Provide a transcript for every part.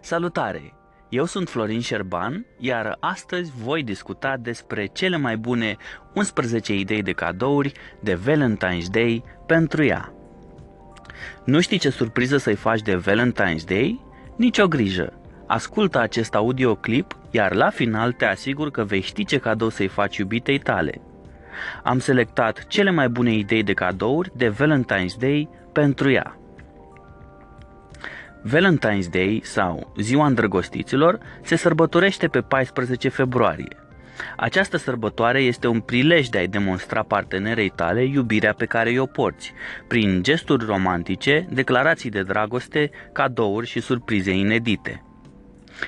Salutare! Eu sunt Florin Șerban, iar astăzi voi discuta despre cele mai bune 11 idei de cadouri de Valentine's Day pentru ea. Nu știi ce surpriză să-i faci de Valentine's Day? Nici o grijă! Ascultă acest audioclip, iar la final te asigur că vei ști ce cadou să-i faci iubitei tale. Am selectat cele mai bune idei de cadouri de Valentine's Day pentru ea. Valentine's Day sau Ziua Îndrăgostiților se sărbătorește pe 14 februarie. Această sărbătoare este un prilej de a-i demonstra partenerei tale iubirea pe care o porți, prin gesturi romantice, declarații de dragoste, cadouri și surprize inedite.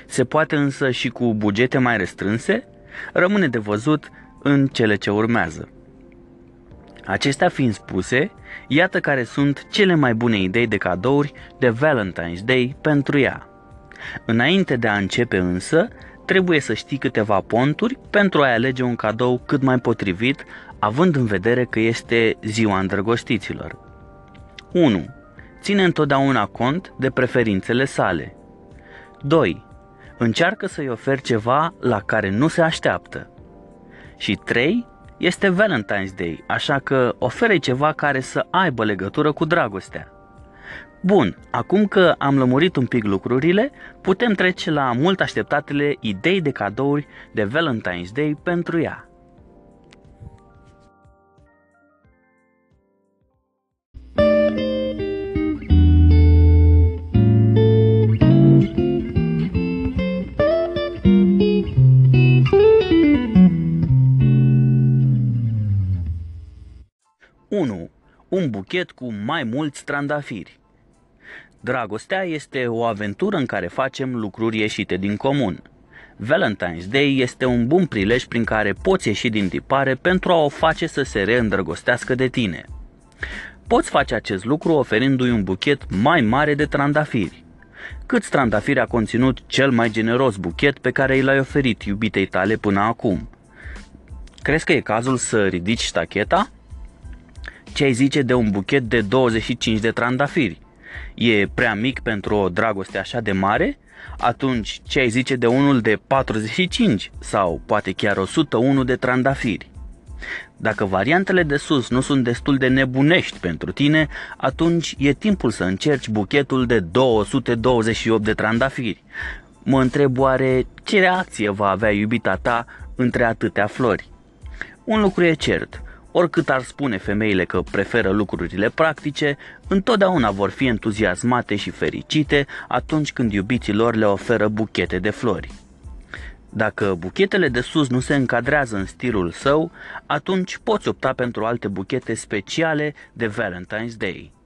Se poate însă și cu bugete mai restrânse? Rămâne de văzut în cele ce urmează. Acestea fiind spuse, iată care sunt cele mai bune idei de cadouri de Valentine's Day pentru ea. Înainte de a începe însă, trebuie să știi câteva ponturi pentru a alege un cadou cât mai potrivit, având în vedere că este ziua îndrăgostiților. 1. Ține întotdeauna cont de preferințele sale. 2. Încearcă să-i oferi ceva la care nu se așteaptă. Și 3 este Valentine's Day, așa că ofere ceva care să aibă legătură cu dragostea. Bun, acum că am lămurit un pic lucrurile, putem trece la mult așteptatele idei de cadouri de Valentine's Day pentru ea. 1. Un buchet cu mai mulți trandafiri. Dragostea este o aventură în care facem lucruri ieșite din comun. Valentine's Day este un bun prilej prin care poți ieși din tipare pentru a o face să se reîndrăgostească de tine. Poți face acest lucru oferindu-i un buchet mai mare de trandafiri. Câți trandafiri a conținut cel mai generos buchet pe care i l-ai oferit iubitei tale până acum? Crezi că e cazul să ridici stacheta? Ce ai zice de un buchet de 25 de trandafiri? E prea mic pentru o dragoste așa de mare? Atunci ce ai zice de unul de 45 sau poate chiar 101 de trandafiri? Dacă variantele de sus nu sunt destul de nebunești pentru tine, atunci e timpul să încerci buchetul de 228 de trandafiri. Mă întreb oare ce reacție va avea iubita ta între atâtea flori? Un lucru e cert, Oricât ar spune femeile că preferă lucrurile practice, întotdeauna vor fi entuziasmate și fericite atunci când iubiții lor le oferă buchete de flori. Dacă buchetele de sus nu se încadrează în stilul său, atunci poți opta pentru alte buchete speciale de Valentine's Day.